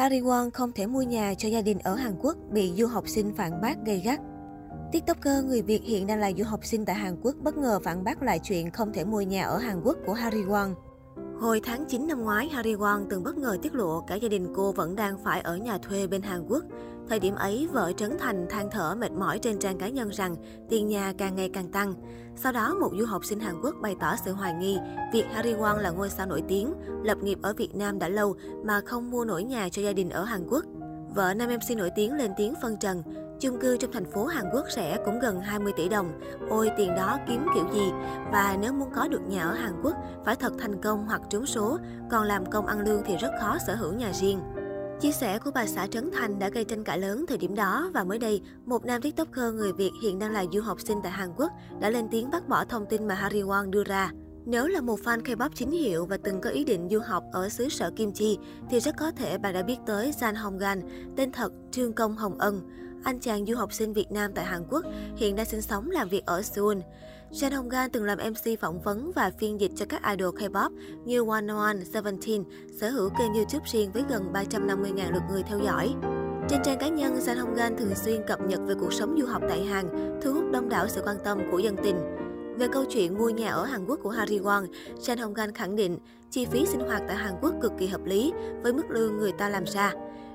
Harry Won không thể mua nhà cho gia đình ở Hàn Quốc bị du học sinh phản bác gây gắt. TikToker người Việt hiện đang là du học sinh tại Hàn Quốc bất ngờ phản bác lại chuyện không thể mua nhà ở Hàn Quốc của Harry Won. Hồi tháng 9 năm ngoái, Harry Won từng bất ngờ tiết lộ cả gia đình cô vẫn đang phải ở nhà thuê bên Hàn Quốc. Thời điểm ấy, vợ Trấn Thành than thở mệt mỏi trên trang cá nhân rằng tiền nhà càng ngày càng tăng. Sau đó, một du học sinh Hàn Quốc bày tỏ sự hoài nghi việc Harry Won là ngôi sao nổi tiếng, lập nghiệp ở Việt Nam đã lâu mà không mua nổi nhà cho gia đình ở Hàn Quốc. Vợ nam MC nổi tiếng lên tiếng phân trần, chung cư trong thành phố Hàn Quốc rẻ cũng gần 20 tỷ đồng. Ôi tiền đó kiếm kiểu gì? Và nếu muốn có được nhà ở Hàn Quốc, phải thật thành công hoặc trúng số, còn làm công ăn lương thì rất khó sở hữu nhà riêng. Chia sẻ của bà xã Trấn Thành đã gây tranh cãi lớn thời điểm đó và mới đây, một nam tiktoker người Việt hiện đang là du học sinh tại Hàn Quốc đã lên tiếng bác bỏ thông tin mà Harry Won đưa ra. Nếu là một fan K-pop chính hiệu và từng có ý định du học ở xứ sở Kim Chi, thì rất có thể bạn đã biết tới Jan Honggan, tên thật Trương Công Hồng Ân. Anh chàng du học sinh Việt Nam tại Hàn Quốc hiện đang sinh sống làm việc ở Seoul. Jan Honggan từng làm MC phỏng vấn và phiên dịch cho các idol K-pop như One One, Seventeen, sở hữu kênh YouTube riêng với gần 350.000 lượt người theo dõi. Trên trang cá nhân, Jan Honggan thường xuyên cập nhật về cuộc sống du học tại Hàn, thu hút đông đảo sự quan tâm của dân tình. Về câu chuyện mua nhà ở Hàn Quốc của Harry Won, Jan Hong Gan khẳng định chi phí sinh hoạt tại Hàn Quốc cực kỳ hợp lý với mức lương người ta làm ra.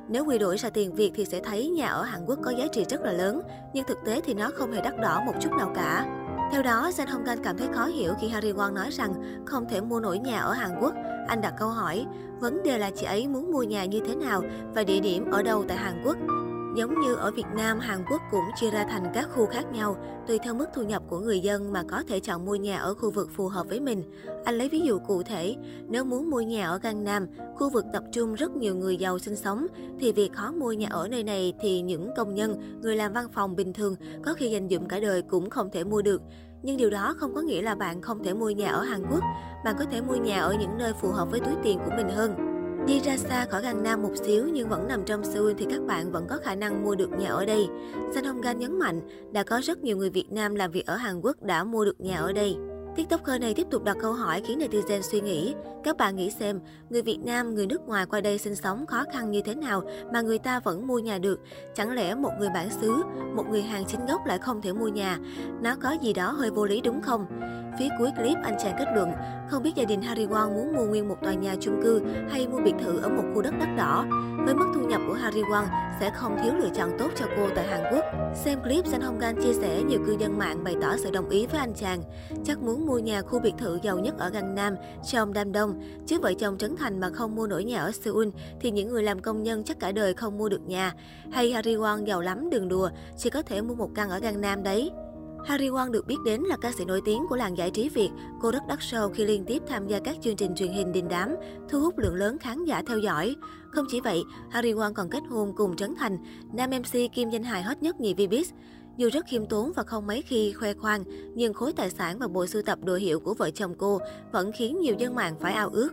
Nếu quy đổi ra tiền Việt thì sẽ thấy nhà ở Hàn Quốc có giá trị rất là lớn, nhưng thực tế thì nó không hề đắt đỏ một chút nào cả. Theo đó, Jan Hong Gan cảm thấy khó hiểu khi Harry Won nói rằng không thể mua nổi nhà ở Hàn Quốc. Anh đặt câu hỏi, vấn đề là chị ấy muốn mua nhà như thế nào và địa điểm ở đâu tại Hàn Quốc. Giống như ở Việt Nam, Hàn Quốc cũng chia ra thành các khu khác nhau, tùy theo mức thu nhập của người dân mà có thể chọn mua nhà ở khu vực phù hợp với mình. Anh lấy ví dụ cụ thể, nếu muốn mua nhà ở Gangnam, khu vực tập trung rất nhiều người giàu sinh sống, thì việc khó mua nhà ở nơi này thì những công nhân, người làm văn phòng bình thường có khi dành dụm cả đời cũng không thể mua được. Nhưng điều đó không có nghĩa là bạn không thể mua nhà ở Hàn Quốc, bạn có thể mua nhà ở những nơi phù hợp với túi tiền của mình hơn. Đi ra xa khỏi Nam một xíu nhưng vẫn nằm trong Seoul thì các bạn vẫn có khả năng mua được nhà ở đây. San Hong Gan nhấn mạnh, đã có rất nhiều người Việt Nam làm việc ở Hàn Quốc đã mua được nhà ở đây. TikToker này tiếp tục đặt câu hỏi khiến netizen suy nghĩ. Các bạn nghĩ xem, người Việt Nam, người nước ngoài qua đây sinh sống khó khăn như thế nào mà người ta vẫn mua nhà được? Chẳng lẽ một người bản xứ, một người hàng chính gốc lại không thể mua nhà? Nó có gì đó hơi vô lý đúng không? Phía cuối clip, anh chàng kết luận, không biết gia đình Harry Won muốn mua nguyên một tòa nhà chung cư hay mua biệt thự ở một khu đất đắt đỏ. Với mức thu nhập của Harry Won sẽ không thiếu lựa chọn tốt cho cô tại Hàn Quốc. Xem clip, San Hong Gan chia sẻ nhiều cư dân mạng bày tỏ sự đồng ý với anh chàng. Chắc muốn mua nhà khu biệt thự giàu nhất ở Nam trong Đam Đông. Chứ vợ chồng Trấn Thành mà không mua nổi nhà ở Seoul thì những người làm công nhân chắc cả đời không mua được nhà. Hay Harry Won giàu lắm đừng đùa, chỉ có thể mua một căn ở Nam đấy. Harry Won được biết đến là ca sĩ nổi tiếng của làng giải trí Việt. Cô rất đắt show khi liên tiếp tham gia các chương trình truyền hình đình đám, thu hút lượng lớn khán giả theo dõi. Không chỉ vậy, Harry Won còn kết hôn cùng Trấn Thành, nam MC kim danh hài hot nhất nhì Vbiz. Dù rất khiêm tốn và không mấy khi khoe khoang, nhưng khối tài sản và bộ sưu tập đồ hiệu của vợ chồng cô vẫn khiến nhiều dân mạng phải ao ước.